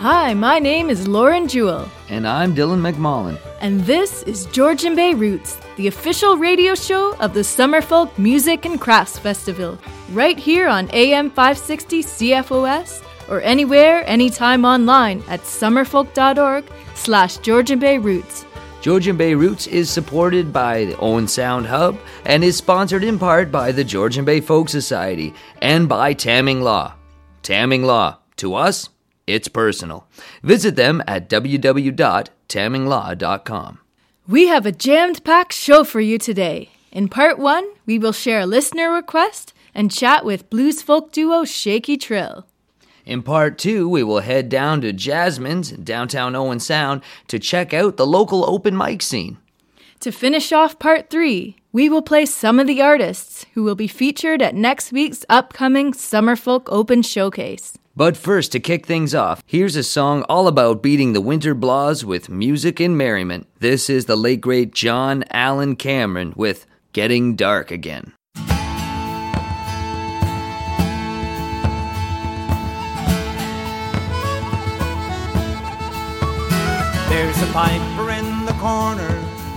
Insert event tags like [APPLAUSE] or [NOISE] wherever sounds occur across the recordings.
Hi, my name is Lauren Jewell. And I'm Dylan McMullen. And this is Georgian Bay Roots, the official radio show of the Summerfolk Music and Crafts Festival, right here on AM 560 CFOS or anywhere, anytime online at summerfolk.org slash Georgian Bay Roots. Georgian Bay Roots is supported by the Owen Sound Hub and is sponsored in part by the Georgian Bay Folk Society and by Tamming Law. Tamming Law, to us, it's personal. Visit them at www.tamminglaw.com. We have a jammed packed show for you today. In part one, we will share a listener request and chat with blues folk duo Shaky Trill. In part two, we will head down to Jasmine's in downtown Owen Sound to check out the local open mic scene. To finish off part three, we will play some of the artists who will be featured at next week's upcoming Summer Folk Open Showcase. But first, to kick things off, here's a song all about beating the winter blaws with music and merriment. This is the late great John Allan Cameron with Getting Dark Again. There's a piper in the corner,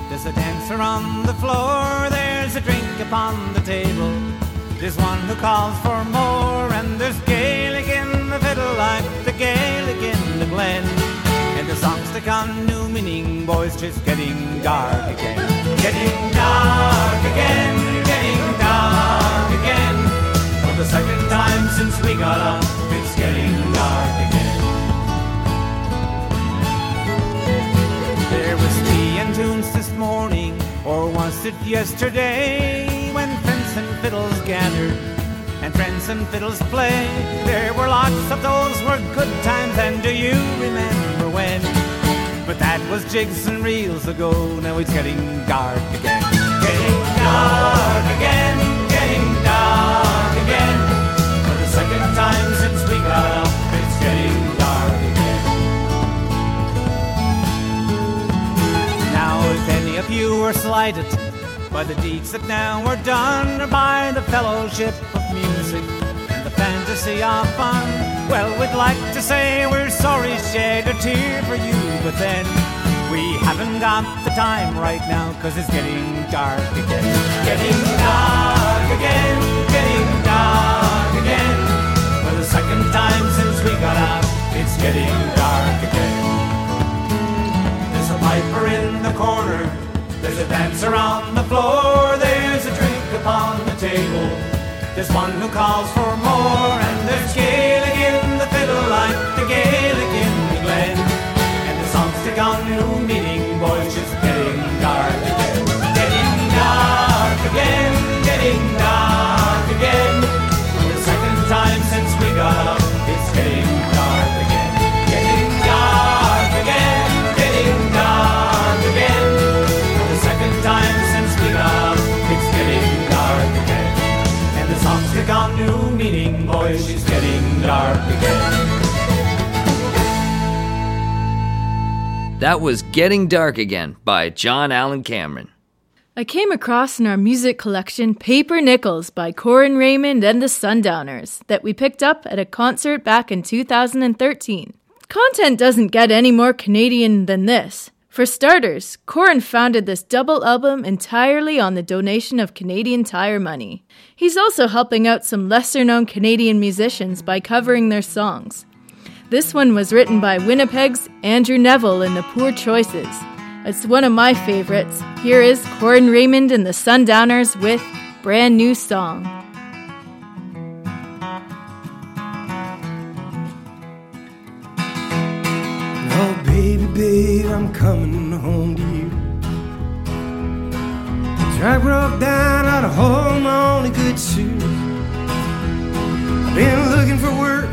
there's a dancer on the floor, there's a drink upon the table. There's one who calls for more, and there's like the Gaelic in the glen. And the songs take on new meaning, boys, just getting dark again. Getting dark again, getting dark again. For the second time since we got up, it's getting dark again. There was tea and tunes this morning, or was it yesterday, when friends and fiddles gathered and friends and fiddles play. There were lots of those were good times, and do you remember when? But that was jigs and reels ago, now it's getting dark again. Getting dark again, getting dark again. For the second time since we got up, it's getting dark again. Now, if any of you were slighted by the deeds that now are done, or by the fellowship fantasy of fun. Well, we'd like to say we're sorry, shed a tear for you, but then we haven't got the time right now, cause it's getting dark again. Getting dark again, getting dark again. For the second time since we got out, it's getting dark again. There's a piper in the corner there's a dancer on the floor, there's a drink upon the table. There's one who calls for more, and there's Gaelic in the fiddle like the Gaelic That was Getting Dark Again by John Allan Cameron. I came across in our music collection Paper Nickels by Corin Raymond and the Sundowners that we picked up at a concert back in 2013. Content doesn't get any more Canadian than this. For starters, Corin founded this double album entirely on the donation of Canadian Tire money. He's also helping out some lesser known Canadian musicians by covering their songs. This one was written by Winnipeg's Andrew Neville in the Poor Choices. It's one of my favorites. Here is Corin Raymond and the Sundowners with Brand New Song. Oh, baby, babe, I'm coming home to you. Track broke down, out of hold my only good shoes. I've been looking for work,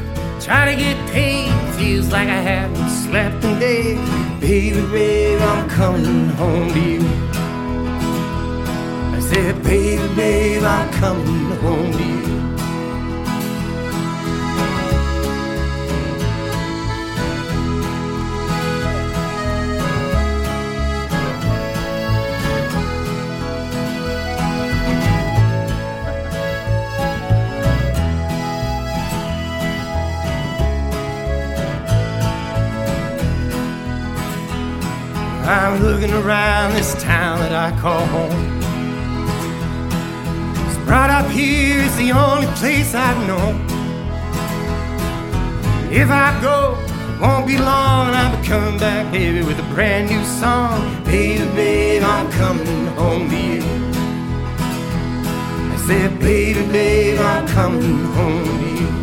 trying to get paid. Feels like I haven't slept in days. Baby, babe, I'm coming home to you. I said, baby, babe, I'm coming home to you. I'm looking around this town that I call home. It's brought up here is the only place I've known. If I go, won't be long, I'll be coming back, baby, with a brand new song. Baby, baby, I'm coming home to you. I said, baby, baby, I'm coming home to you.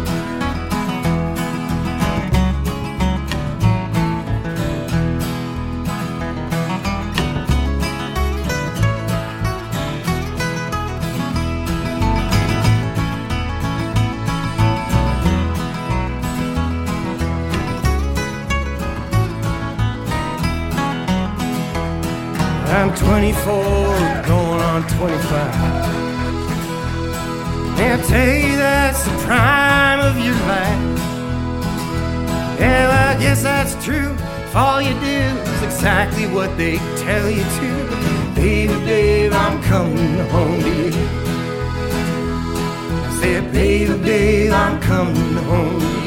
24, going on 25. They'll tell you that's the prime of your life. Yeah, well, I guess that's true. If all you do is exactly what they tell you to. Baby, babe, I'm coming home to you. I said, baby, babe, I'm coming home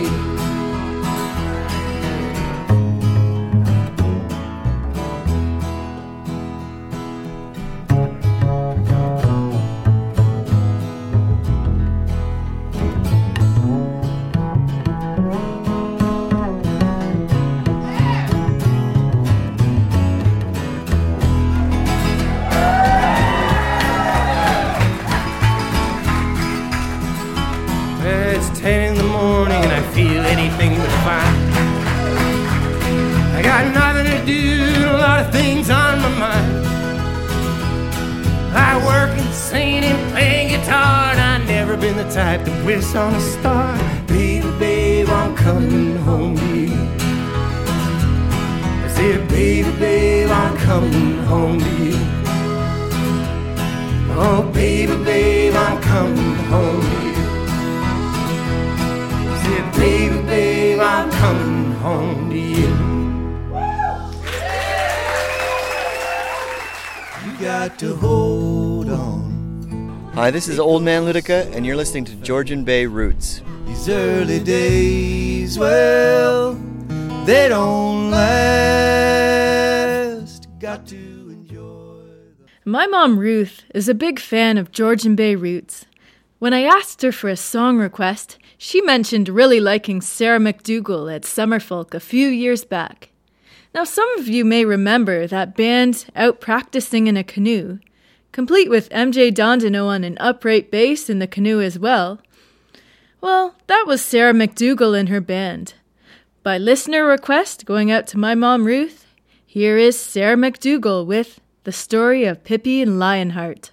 this is Old Man Luedecke, and you're listening to Georgian Bay Roots. These early days, well, they don't last. Got to enjoy them. My mom, Ruth, is a big fan of Georgian Bay Roots. When I asked her for a song request, she mentioned really liking Sarah MacDougall at Summerfolk a few years back. Now, some of you may remember that band out practicing in a canoe, complete with MJ Dandeneau on an upright bass in the canoe as well. Well, that was Sarah MacDougall and her band. By listener request going out to my mom Ruth, here is Sarah MacDougall with The Story of Pippi and Lionheart.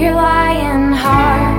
You're lying hard.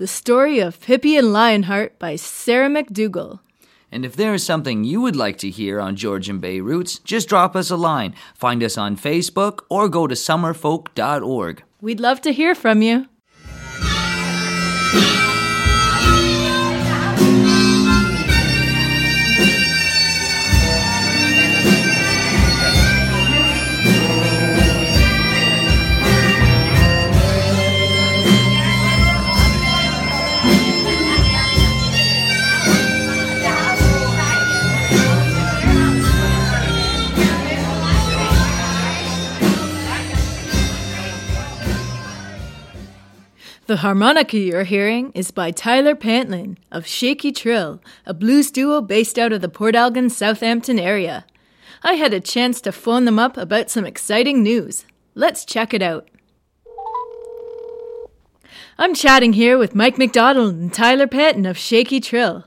The Story of Pippi and Lionheart by Sarah MacDougall. And if there is something you would like to hear on Georgian Bay Roots, just drop us a line. Find us on Facebook or go to summerfolk.org. We'd love to hear from you. The harmonica you're hearing is by Tyler Pantlin of Shaky Trill, a blues duo based out of the Port Elgin Southampton area. I had a chance to phone them up about some exciting news. Let's check it out. I'm chatting here with Mike McDonald and Tyler Patton of Shaky Trill.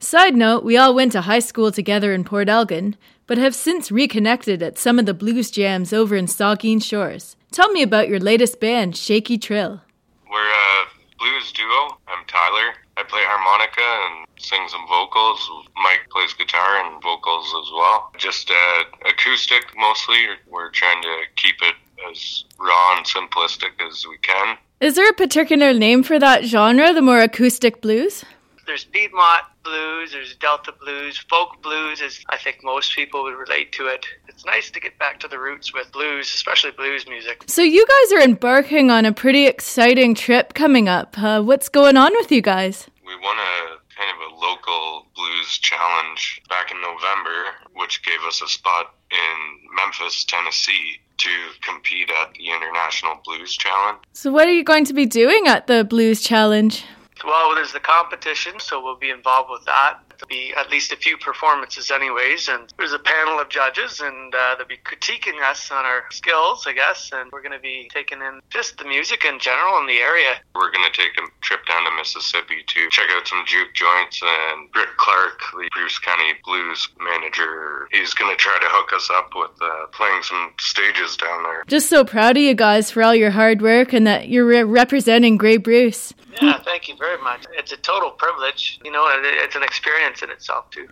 Side note, we all went to high school together in Port Elgin, but have since reconnected at some of the blues jams over in Saugeen Shores. Tell me about your latest band, Shaky Trill. We're a blues duo. I'm Tyler. I play harmonica and sing some vocals. Mike plays guitar and vocals as well. Just uh, acoustic mostly. We're trying to keep it as raw and simplistic as we can. Is there a particular name for that genre, the more acoustic blues? There's Piedmont blues, there's Delta blues, folk blues, is I think most people would relate to it. It's nice to get back to the roots with blues, especially blues music. So, you guys are embarking on a pretty exciting trip coming up. Uh, what's going on with you guys? We won a kind of a local blues challenge back in November, which gave us a spot in Memphis, Tennessee to compete at the International Blues Challenge. So, what are you going to be doing at the Blues Challenge? Well, there's the competition, so we'll be involved with that. There'll be at least a few performances, anyways, and there's a panel of judges, and uh, they'll be critiquing us on our skills, I guess, and we're going to be taking in just the music in general in the area. We're going to take a trip down to Mississippi to check out some juke joints, and Rick Clark, the Bruce County Blues manager, he's going to try to hook us up with uh, playing some stages down there. Just so proud of you guys for all your hard work and that you're re- representing Grey Bruce. Yeah, thank you very much. It's a total privilege, you know, it's an experience in itself, too.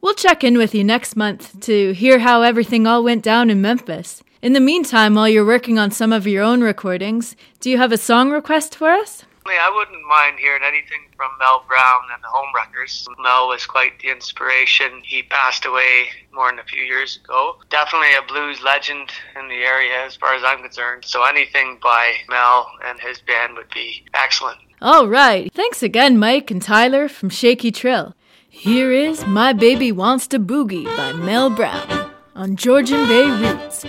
We'll check in with you next month to hear how everything all went down in Memphis. In the meantime, while you're working on some of your own recordings, do you have a song request for us? I wouldn't mind hearing anything from Mel Brown and the Homewreckers. Mel was quite the inspiration. He passed away more than a few years ago. Definitely a blues legend in the area as far as I'm concerned. So anything by Mel and his band would be excellent. All right. Thanks again, Mike and Tyler from Shaky Trill. Here is My Baby Wants to Boogie by Mel Brown on Georgian Bay Roots.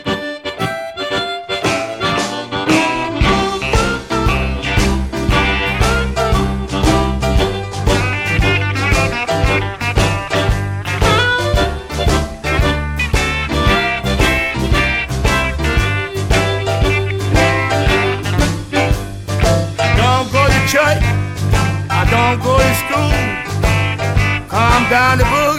Down the boogie.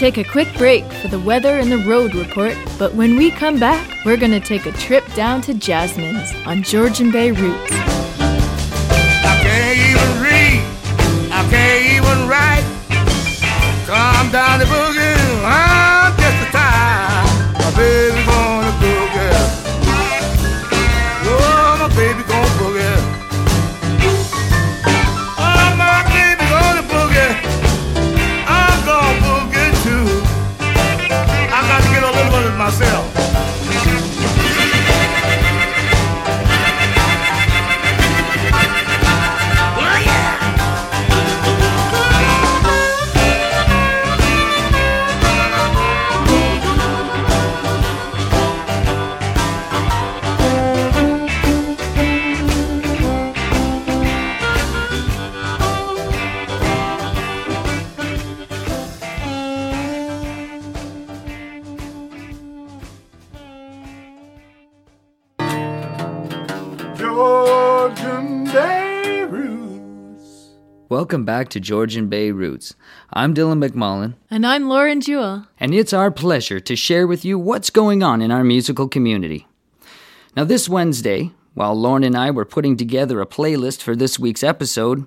Take a quick break for the weather and the road report, but when we come back, we're gonna take a trip down to Jasmine's on Georgian Bay Roots. Welcome back to Georgian Bay Roots. I'm Dylan McMullen, And I'm Lauren Jewell. and it's our pleasure to share with you what's going on in our musical community. Now, this Wednesday, while Lauren and I were putting together a playlist for this week's episode,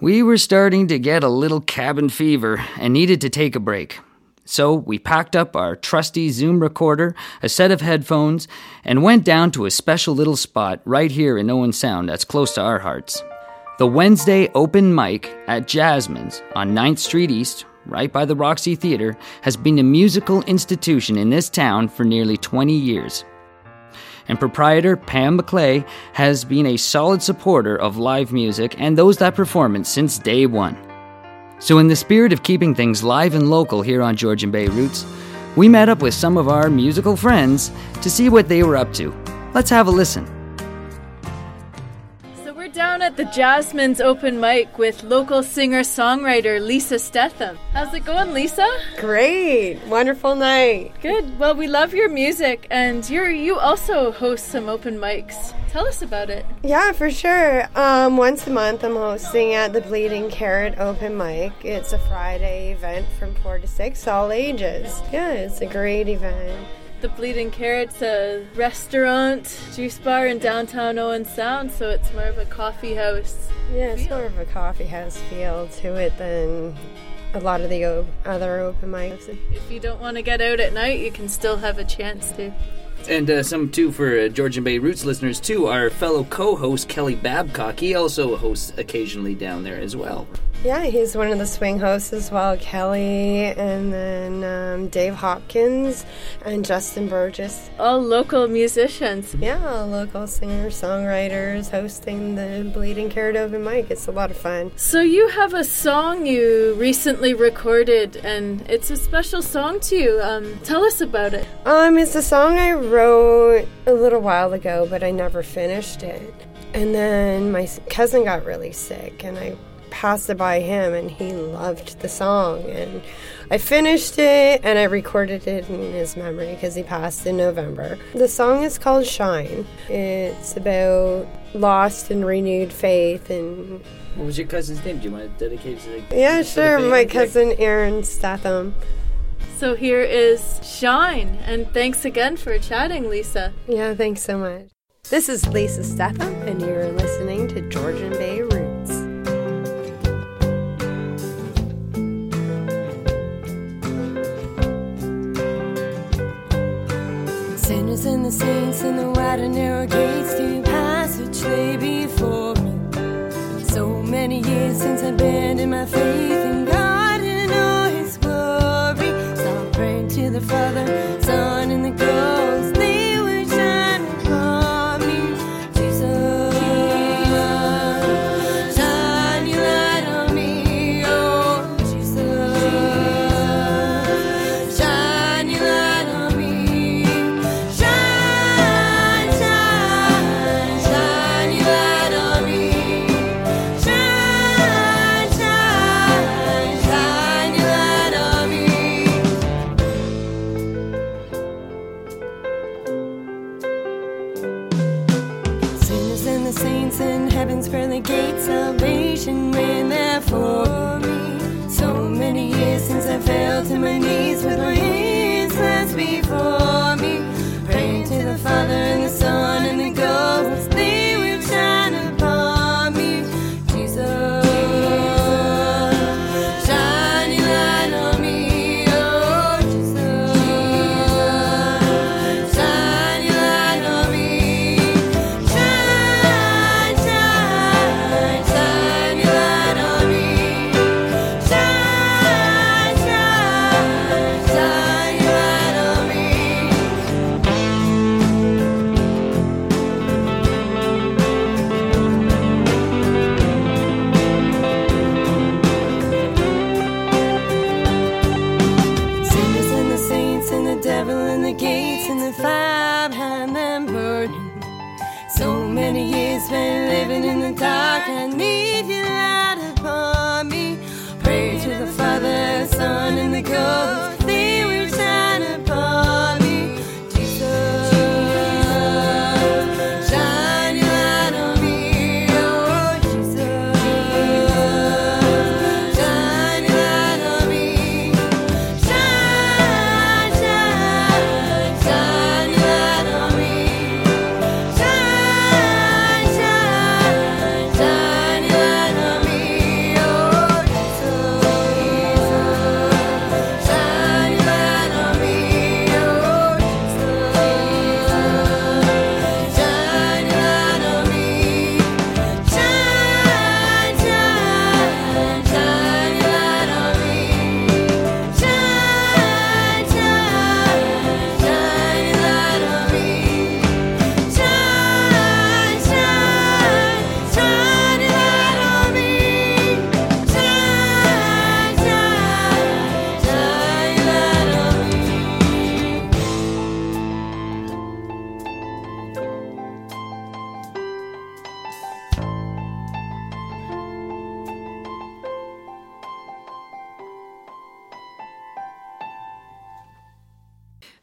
we were starting to get a little cabin fever and needed to take a break. So we packed up our trusty Zoom recorder, a set of headphones, and went down to a special little spot right here in Owen Sound that's close to our hearts. The Wednesday open mic at Jasmine's on 9th Street East, right by the Roxy Theater, has been a musical institution in this town for nearly 20 years. And proprietor Pam McClay has been a solid supporter of live music and those that perform it since day one. So, in the spirit of keeping things live and local here on Georgian Bay Roots, we met up with some of our musical friends to see what they were up to. Let's have a listen. So we're down at the Jasmine's open mic with local singer-songwriter Lisa Stetham. How's it going, Lisa? Great. Wonderful night. Good. Well, we love your music, and you're you also host some open mics. Tell us about it. Yeah, for sure. Um, once a month, I'm hosting at the Bleeding Carrot Open Mic. It's a Friday event from 4 to 6, all ages. Yeah, it's a great event. The Bleeding Carrot's a restaurant, juice bar in downtown Owen Sound, so it's more of a coffee house. Yeah, it's feel. more of a coffee house feel to it than a lot of the o- other open mics. If you don't want to get out at night, you can still have a chance to. And uh, some too for uh, Georgian Bay Roots listeners too. Our fellow co-host Kelly Babcock, he also hosts occasionally down there as well. Yeah, he's one of the swing hosts as well. Kelly, and then um, Dave Hopkins, and Justin Burgess. All local musicians. Yeah, local singers, songwriters hosting the Bleeding Carrot Open Mic. It's a lot of fun. So you have a song you recently recorded, and it's a special song to you. Um, tell us about it. Um, it's a song I wrote a little while ago, but I never finished it. And then my cousin got really sick, and I passed it by him, and he loved the song. And I finished it, and I recorded it in his memory because he passed in November. The song is called Shine. It's about lost and renewed faith and What was your cousin's name? Do you want to dedicate it to the yeah, to the sure. My cousin Aaron Statham. So here is Shine, and thanks again for chatting, Lisa. Yeah, thanks so much. This is Lisa Statham, and you're listening to Georgian Bay Sinners and the saints in the wide and narrow gates to passage lay before me. So many years since I've been in my faith in God and all His glory. So I prayed to the Father, Son, and the Ghost.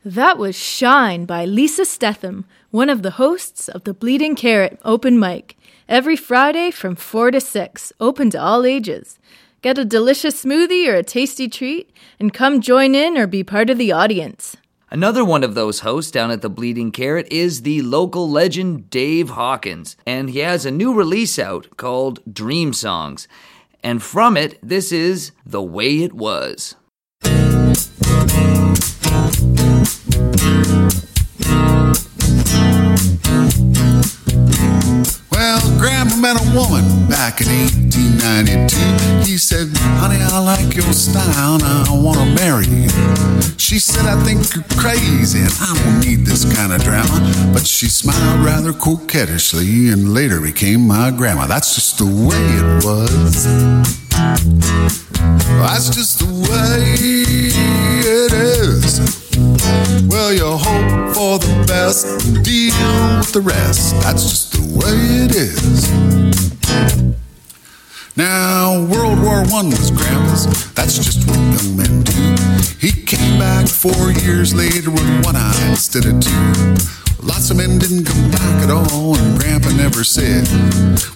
That was Shine by Lisa Stetham, one of the hosts of the Bleeding Carrot open mic, every Friday from 4 to 6, open to all ages. Get a delicious smoothie or a tasty treat, and come join in or be part of the audience. Another one of those hosts down at the Bleeding Carrot is the local legend Dave Hawkins, and he has a new release out called Dream Songs. And from it, this is The Way It Was. Grandma met a woman back in 1892. He said, Honey, I like your style and I want to marry you. She said, I think you're crazy and I don't need this kind of drama. But she smiled rather coquettishly and later became my grandma. That's just the way it was. That's just the way it is. Well, you hope for the best and deal with the rest. That's just the way it is. Now, World War One was Grandpa's. That's just what young men do. He came back four years later with one eye instead of two. Lots of men didn't come back at all, and Grandpa never said.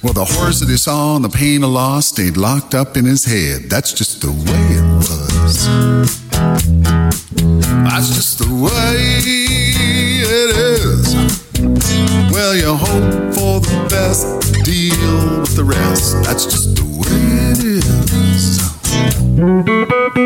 Well, the horrors that he saw and the pain of loss stayed locked up in his head. That's just the way it was. That's just the way it is. Well, you hope for the best, deal with the rest. That's just the way it Well,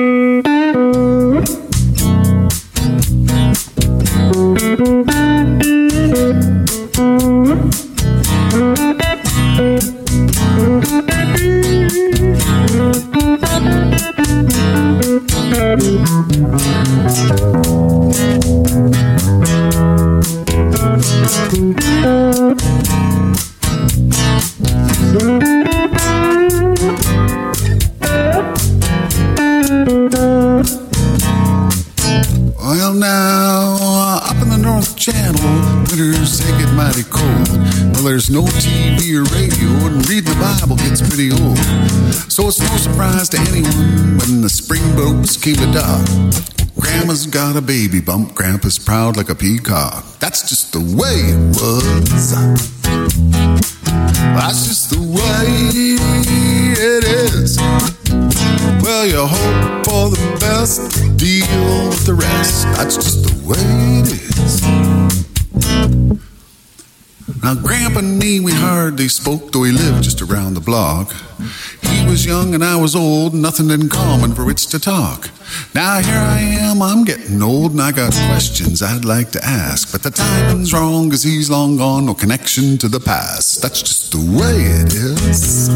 He was young and I was old, nothing in common for which to talk. Now, here I am, I'm getting old, and I got questions I'd like to ask. But the timing's wrong, cause he's long gone, no connection to the past. That's just the way it is.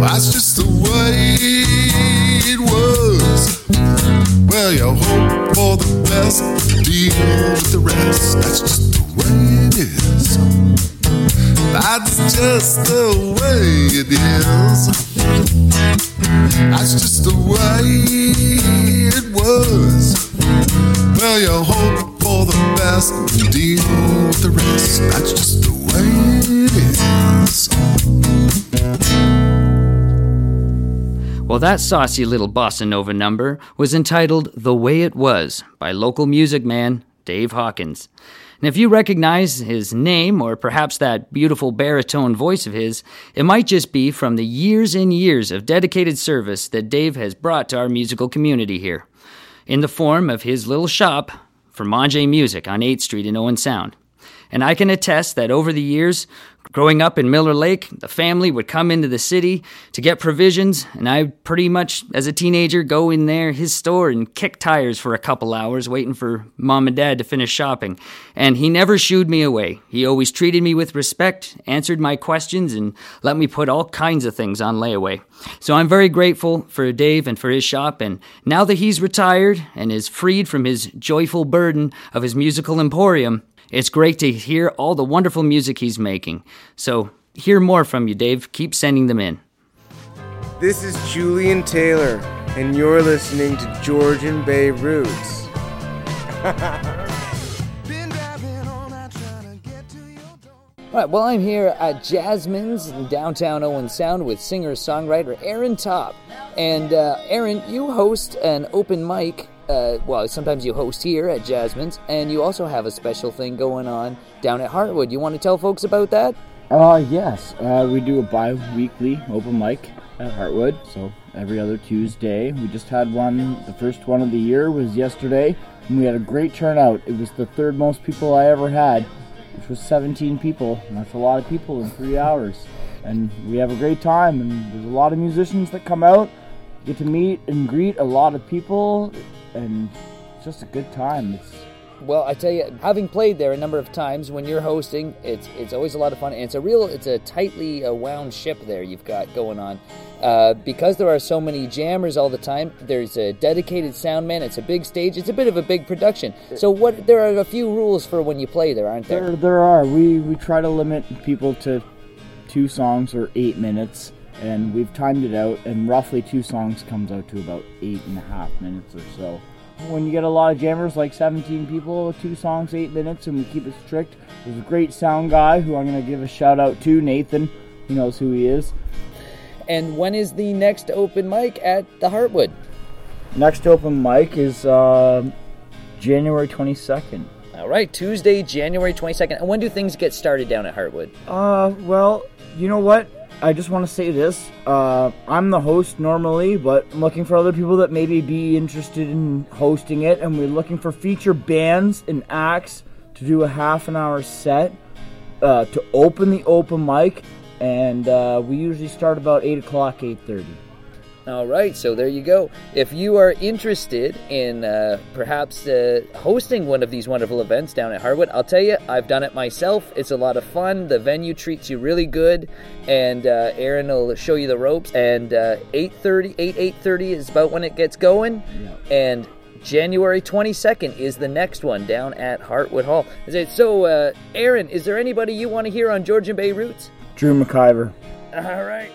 That's just the way it was. Well, you hope for the best, deal with the rest. That's just the way it is. That's just the way it is. That's just the way it was. Well, you hope for the best, deal with the rest. That's just the way it is. Well, that saucy little bossa nova number was entitled The Way It Was by local music man Dave Hawkins. And if you recognize his name or perhaps that beautiful baritone voice of his, it might just be from the years and years of dedicated service that Dave has brought to our musical community here, in the form of his little shop for Mange Music on 8th Street in Owen Sound. And I can attest that over the years, growing up in Miller Lake, the family would come into the city to get provisions, and I pretty much, as a teenager, go in there, his store, and kick tires for a couple hours, waiting for mom and dad to finish shopping. And he never shooed me away. He always treated me with respect, answered my questions, and let me put all kinds of things on layaway. So I'm very grateful for Dave and for his shop, and now that he's retired and is freed from his joyful burden of his musical emporium, it's great to hear all the wonderful music he's making. So, hear more from you, Dave. Keep sending them in. This is Julian Taylor, and you're listening to Georgian Bay Roots. [LAUGHS] All right, well, I'm here at Jasmine's in downtown Owen Sound with singer songwriter Aaron Top. And, uh, Aaron, you host an open mic. Uh, well, sometimes you host here at Jasmine's, and you also have a special thing going on down at Heartwood. You want to tell folks about that? Uh, yes. Uh, we do a bi weekly open mic at Heartwood, so every other Tuesday. We just had one, the first one of the year was yesterday, and we had a great turnout. It was the third most people I ever had, which was 17 people, and that's a lot of people in three hours. And we have a great time, and there's a lot of musicians that come out, get to meet and greet a lot of people, and just a good time. It's Well, I tell you, having played there a number of times, when you're hosting, it's it's always a lot of fun, and it's a real, it's a tightly uh, wound ship there you've got going on. Uh, because there are so many jammers all the time, there's a dedicated sound man. It's a big stage. It's a bit of a big production. So what? There are a few rules for when you play there, aren't there? There, there are. We we try to limit people to two songs or eight minutes, and we've timed it out. And roughly two songs comes out to about eight and a half minutes or so. When you get a lot of jammers, like 17 people, two songs, eight minutes, and we keep it strict. There's a great sound guy who I'm gonna give a shout out to, Nathan. He knows who he is. And when is the next open mic at the Heartwood? Next open mic is uh, January 22nd. All right, Tuesday, January 22nd. And when do things get started down at Heartwood? Uh, well, you know what? I just want to say this. Uh, I'm the host normally, but I'm looking for other people that maybe be interested in hosting it, and we're looking for feature bands and acts to do a half an hour set uh, to open the open mic, and uh, we usually start about eight o'clock, eight thirty. All right, so there you go. If you are interested in uh, perhaps uh, hosting one of these wonderful events down at Heartwood, I'll tell you, I've done it myself. It's a lot of fun. The venue treats you really good, and uh, Aaron will show you the ropes. And uh, 8.30, 8, 8.30 is about when it gets going. And January 22nd is the next one down at Heartwood Hall. Is it- So, uh, Aaron, is there anybody you want to hear on Georgian Bay Roots? Drew McIver. All right.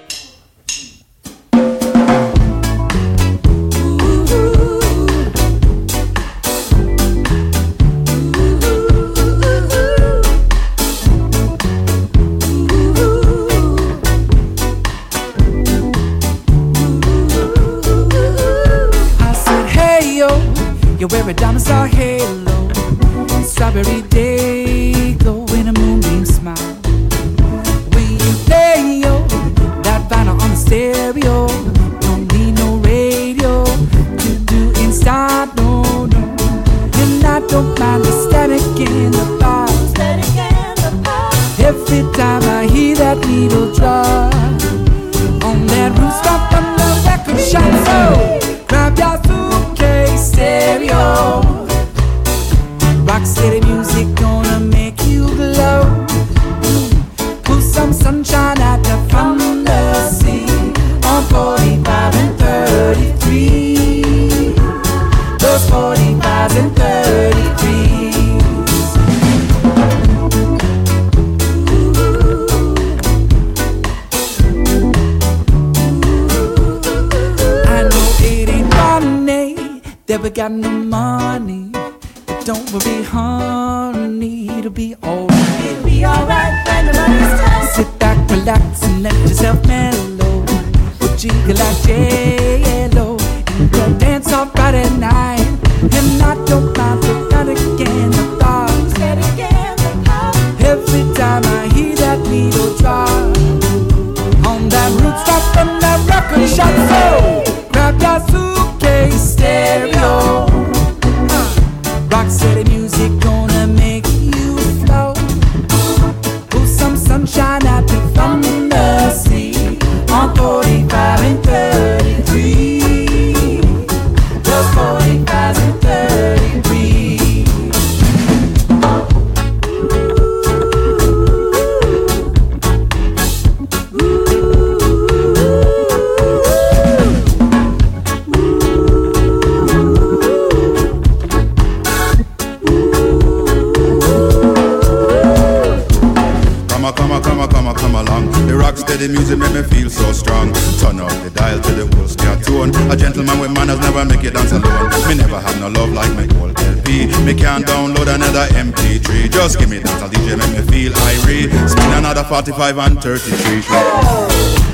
45 and 33.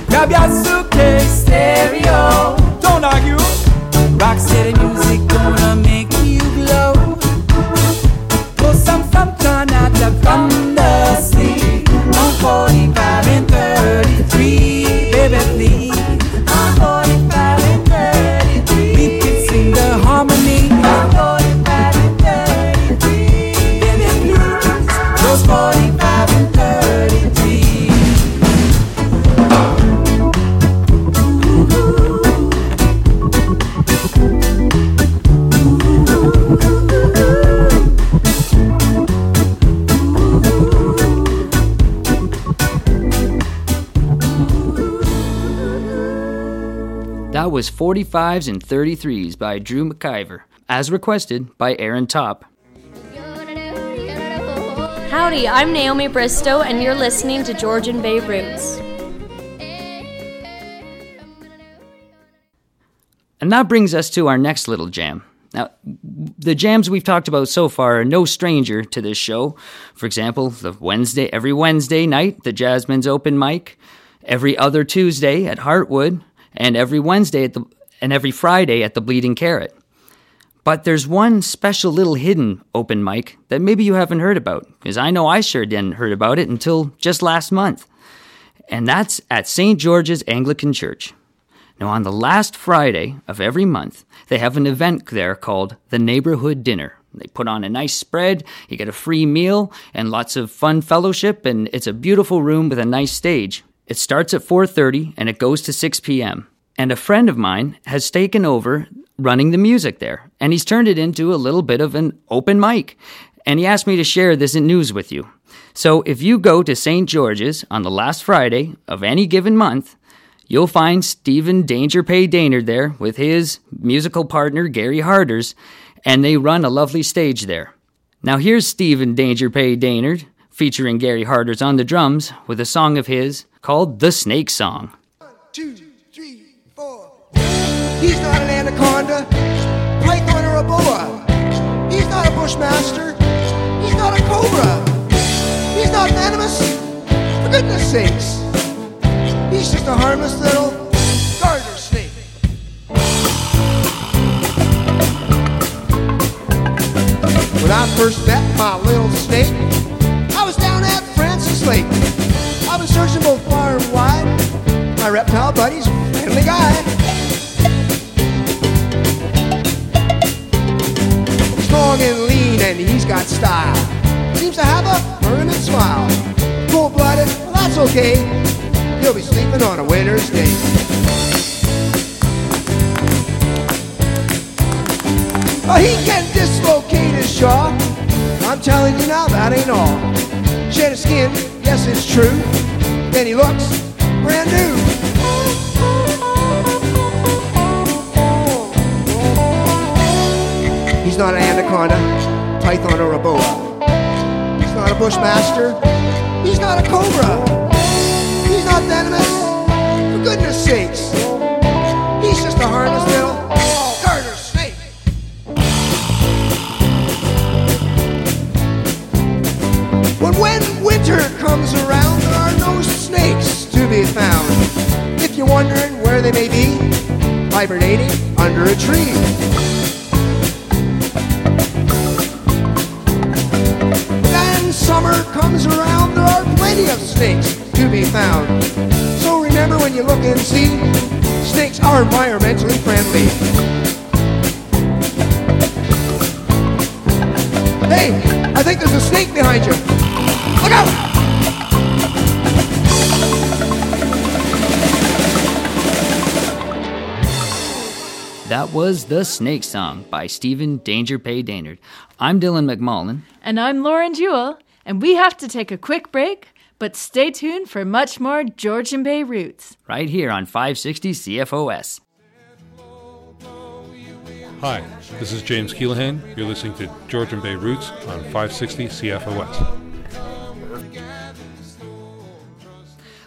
Grab your 45s and 33s by Drew McIver, as requested by Aaron Top. Howdy, I'm Naomi Bristow, and you're listening to Georgian Bay Roots. And that brings us to our next little jam. Now, the jams we've talked about so far are no stranger to this show. For example, the Wednesday, every Wednesday night, the Jasmine's open mic, every other Tuesday at Heartwood, and every Wednesday at the and every Friday at the Bleeding Carrot. But there's one special little hidden open mic that maybe you haven't heard about, because I know I sure didn't heard about it until just last month. And that's at St. George's Anglican Church. Now, on the last Friday of every month, they have an event there called the Neighborhood Dinner. They put on a nice spread, you get a free meal, and lots of fun fellowship, and it's a beautiful room with a nice stage. It starts at 4:30 and it goes to 6 p.m. And a friend of mine has taken over running the music there, and he's turned it into a little bit of an open mic. And he asked me to share this in news with you. So if you go to St. George's on the last Friday of any given month, you'll find Stephen Danger Pay Daynard there with his musical partner Gary Harders, and they run a lovely stage there. Now here's Stephen Danger Pay Daynard featuring Gary Harders on the drums with a song of his called The Snake Song. Two, three, four. He's not an anaconda, python, or a boa. He's not a bushmaster. He's not a cobra. He's not venomous. For goodness sakes. He's just a harmless little garter snake. When I first met my little snake, Lake. I've been searching both far and wide. My reptile buddy's friendly guy. Strong and lean, and he's got style. Seems to have a permanent smile. Cold blooded, well, that's okay. He'll be sleeping on a winter's day. Oh, he can dislocate his jaw. I'm telling you now, that ain't all. Shed his skin, yes, it's true. Then he looks brand new. He's not an anaconda, python, or a boa. He's not a bushmaster. He's not a cobra. He's not venomous. For goodness sakes. He's just a harmless be found. If you're wondering where they may be, hibernating under a tree. Then summer comes around, there are plenty of snakes to be found. So remember when you look and see, snakes are environmentally friendly. Hey, I think there's a snake behind you. Was The Snake Song by Stephen Danger Pay Daynard. I'm Dylan McMullen. And I'm Lauren Jewell, and we have to take a quick break, but stay tuned for much more Georgian Bay Roots. right here on 560 CFOS. Hi, this is James Keelahan. You're listening to Georgian Bay Roots on 560 CFOS.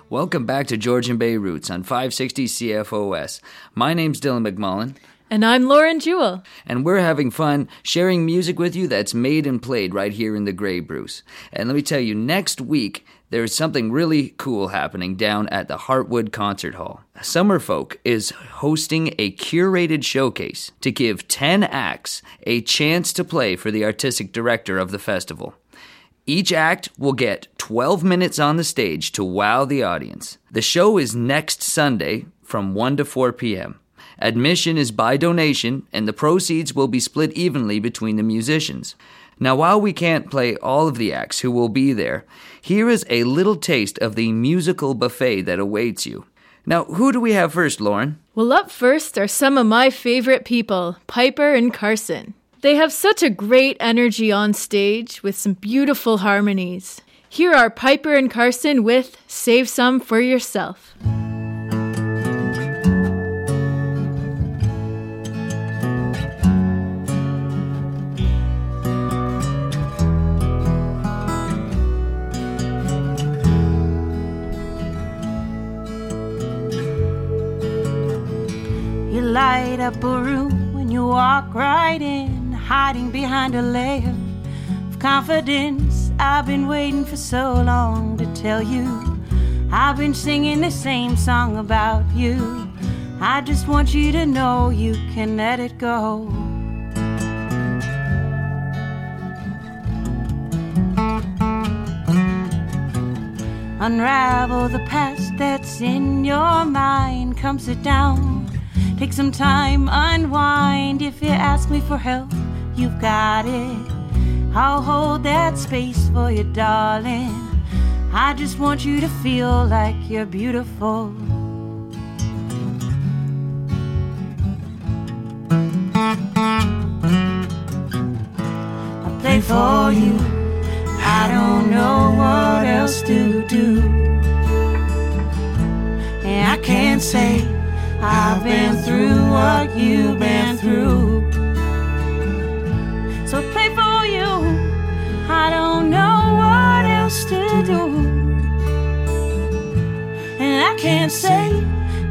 Welcome back to Georgian Bay Roots on 560 CFOS. My name's Dylan McMullen. And I'm Lauren Jewell. And we're having fun sharing music with you that's made and played right here in the Grey Bruce. And let me tell you, next week, there's something really cool happening down at the Heartwood Concert Hall. Summerfolk is hosting a curated showcase to give 10 acts a chance to play for the artistic director of the festival. Each act will get 12 minutes on the stage to wow the audience. The show is next Sunday from 1 to 4 p.m. Admission is by donation, and the proceeds will be split evenly between the musicians. Now, while we can't play all of the acts who will be there, here is a little taste of the musical buffet that awaits you. Now, who do we have first, Lauren? Well, up first are some of my favorite people, Piper and Carson. They have such a great energy on stage with some beautiful harmonies. Here are Piper and Carson with Save Some for Yourself. Light up a room when you walk right in, hiding behind a layer of confidence. I've been waiting for so long to tell you. I've been singing the same song about you. I just want you to know you can let it go. Unravel the past that's in your mind. Come sit down. Take some time, unwind. If you ask me for help, you've got it. I'll hold that space for you, darling. I just want you to feel like you're beautiful. I play for you. I don't know what else to do. And I can't say I've been through what you've been through. So play for you. I don't know what else to do. And I can't say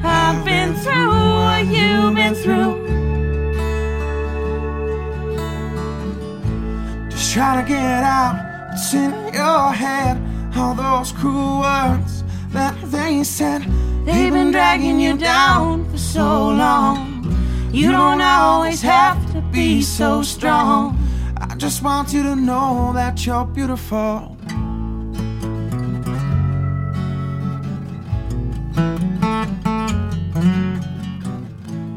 I've been through what you've been through. Just try to get out what's in your head. All those cruel words that they said. They've been dragging you down for so long. You don't always have to be so strong. I just want you to know that you're beautiful.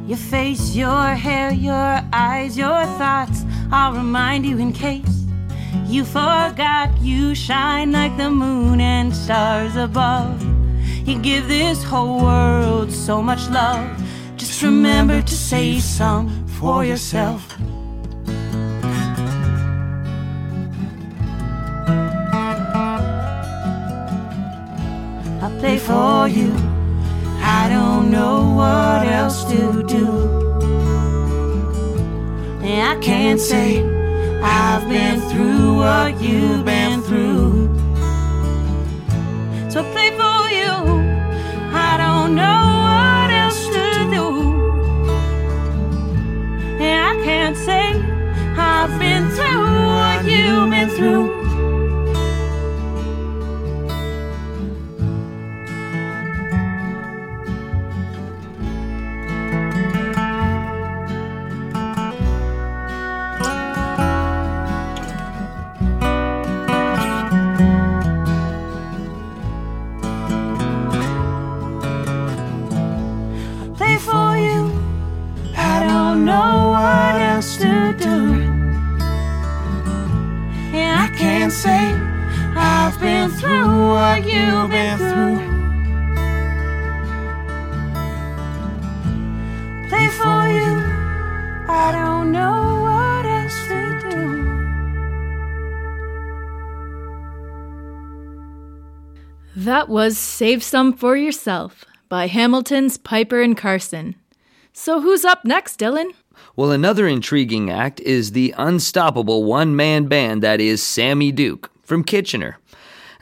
Your face, your hair, your eyes, your thoughts. I'll remind you in case you forgot you shine like the moon and stars above. You give this whole world so much love. Just remember to save some for yourself. I play for you. I don't know what else to do. And I can't say I've been through what you've been through. So play for know Save Some for Yourself by Hamilton's Piper and Carson. So who's up next, Dylan? Well, another intriguing act is the unstoppable one man band that is Sammy Duke from Kitchener.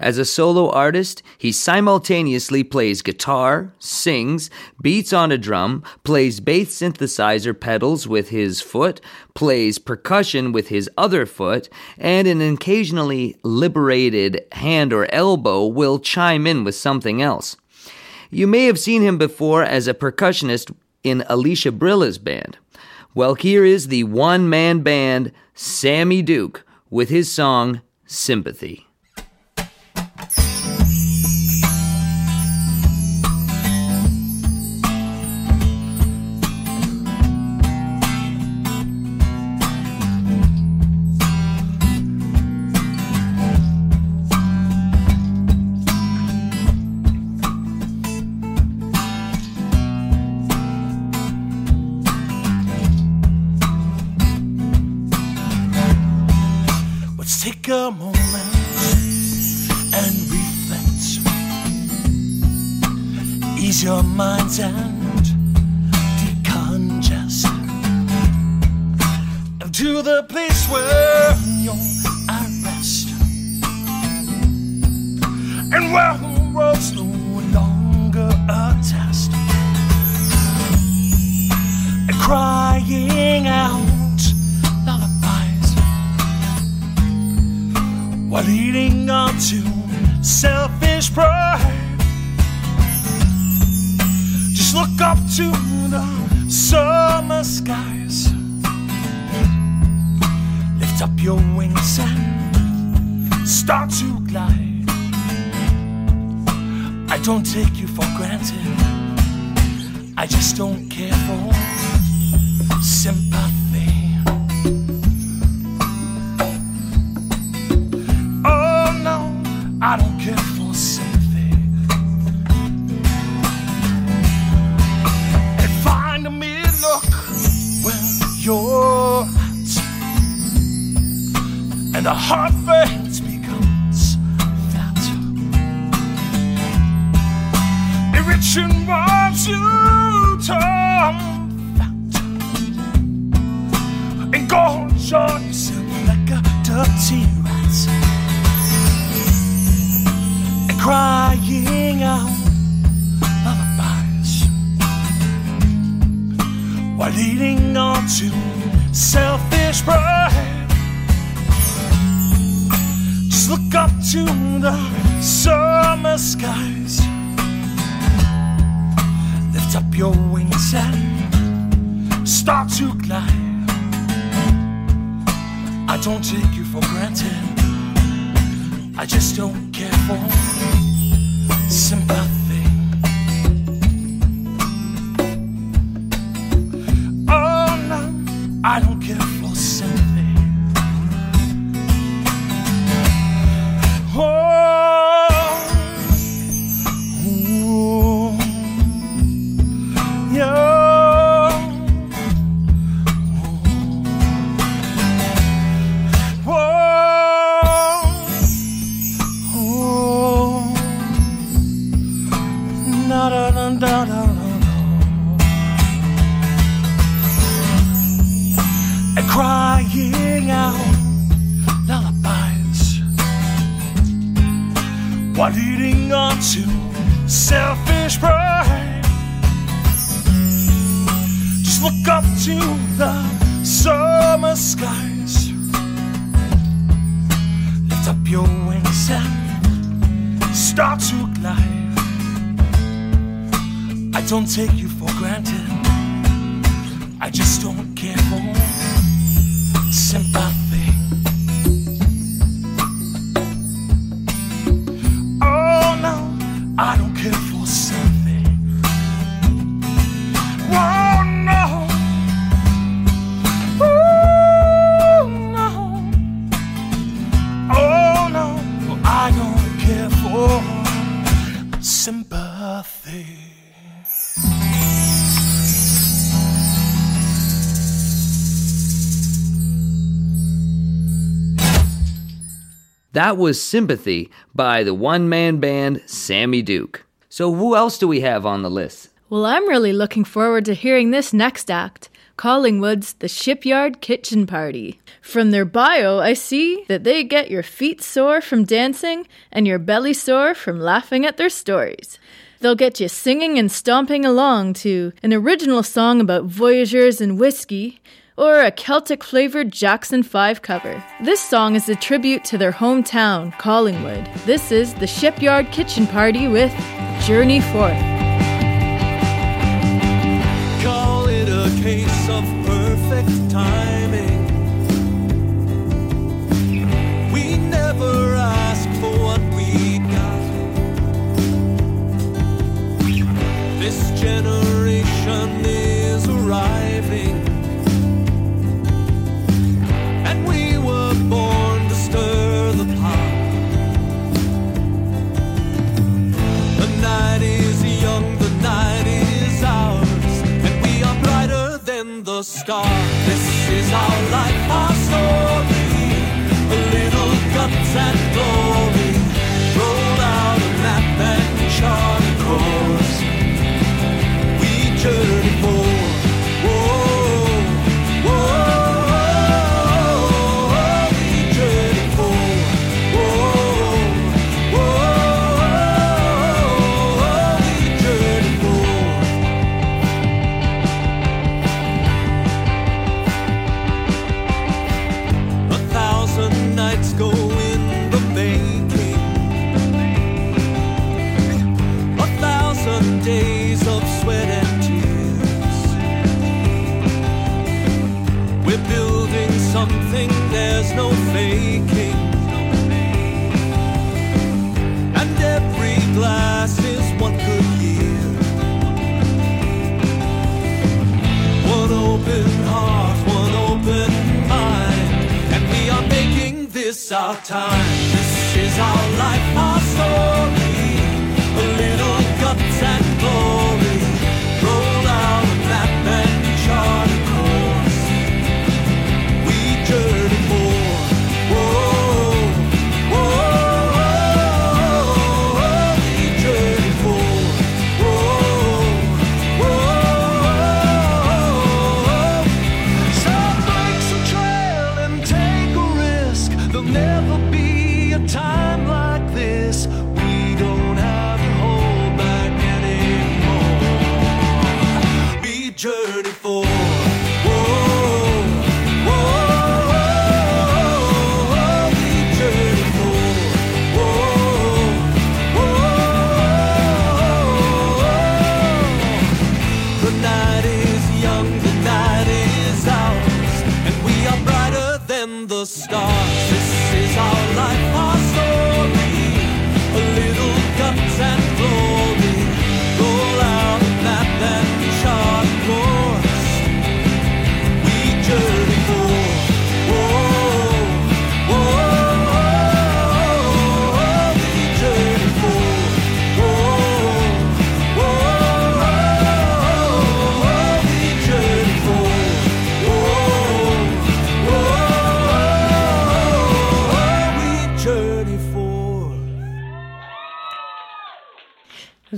As a solo artist, he simultaneously plays guitar, sings, beats on a drum, plays bass synthesizer pedals with his foot, plays percussion with his other foot, and an occasionally liberated hand or elbow will chime in with something else. You may have seen him before as a percussionist in Alicia Brilla's band. Well, here is the one man band, Sammy Duke, with his song Sympathy. Minds and decongest. To the place where you're at rest. And where the world's no longer a test. And crying out lullabies while leading on to selfish pride. Look up to the summer skies. Lift up your wings and start to glide. I don't take you for granted. I just don't care for leading on to selfish pride. Just look up to the summer skies. Lift up your wings and start to glide. I don't take you for granted. I just don't care for sympathy. Sympathy. That was Sympathy by the one man band Sammy Duke. So, who else do we have on the list? Well, I'm really looking forward to hearing this next act Collingwood's The Shipyard Kitchen Party. From their bio, I see that they get your feet sore from dancing and your belly sore from laughing at their stories. They'll get you singing and stomping along to an original song about voyageurs and whiskey, or a Celtic flavored Jackson 5 cover. This song is a tribute to their hometown, Collingwood. This is the Shipyard Kitchen Party with Journey Forth. Call it a case of perfect timing. Generation is arriving. And we were born to stir the pot. The night is young, the night is ours, and we are brighter than the. This is our life, our story. A little guts and glory. Roll out a map and chart. We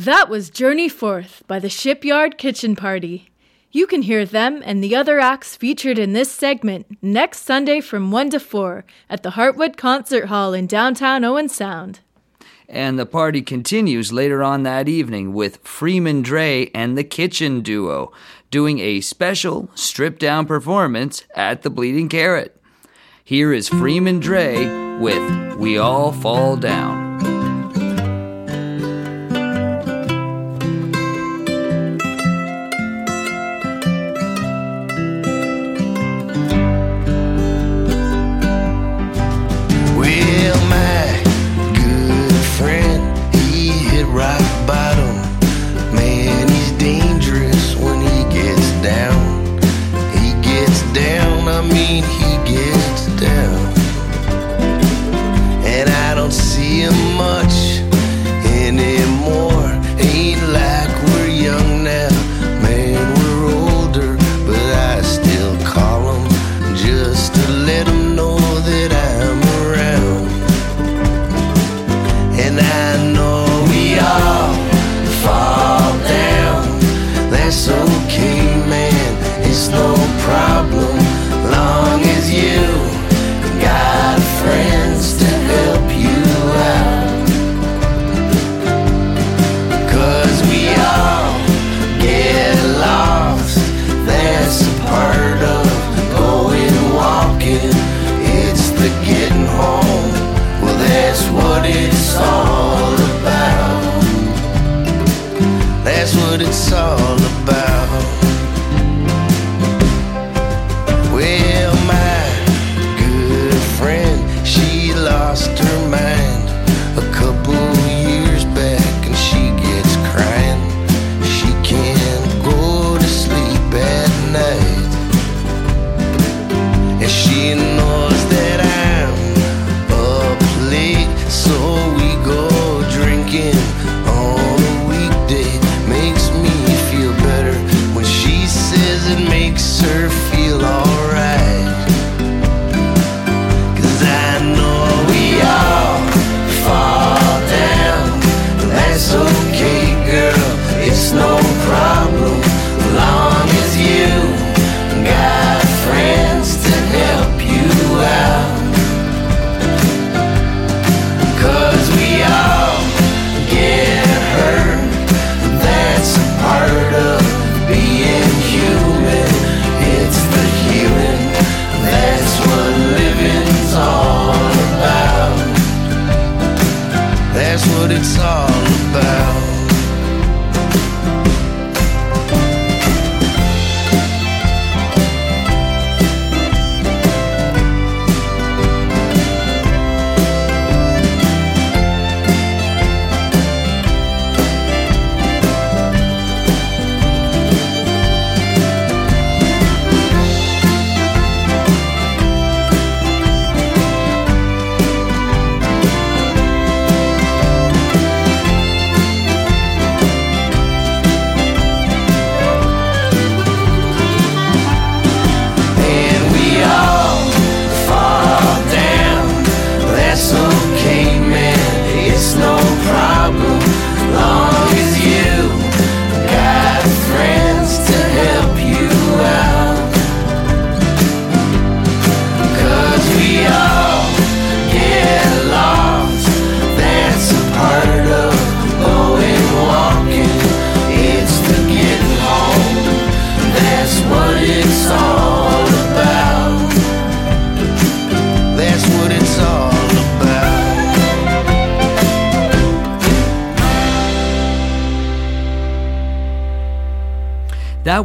That was Journey Forth by the Shipyard Kitchen Party. You can hear them and the other acts featured in this segment next Sunday from 1 to 4 at the Heartwood Concert Hall in downtown Owen Sound. And the party continues later on that evening with Freeman Dre and the Kitchen Duo doing a special stripped down performance at the Bleeding Carrot. Here is Freeman Dre with We All Fall Down.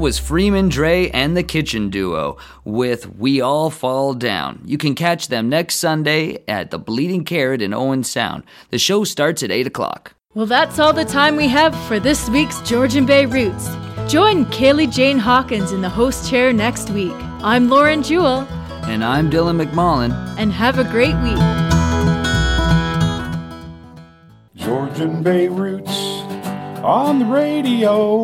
Was Freeman Dre and the Kitchen Duo with We All Fall Down. You can catch them next Sunday at the Bleeding Carrot in Owen Sound. The show starts at 8 o'clock. Well, that's all the time we have for this week's Georgian Bay Roots. Join Kaylee Jane Hawkins in the host chair next week. I'm Lauren Jewell, And I'm Dylan McMullen. and have a great week. Georgian Bay Roots on the radio,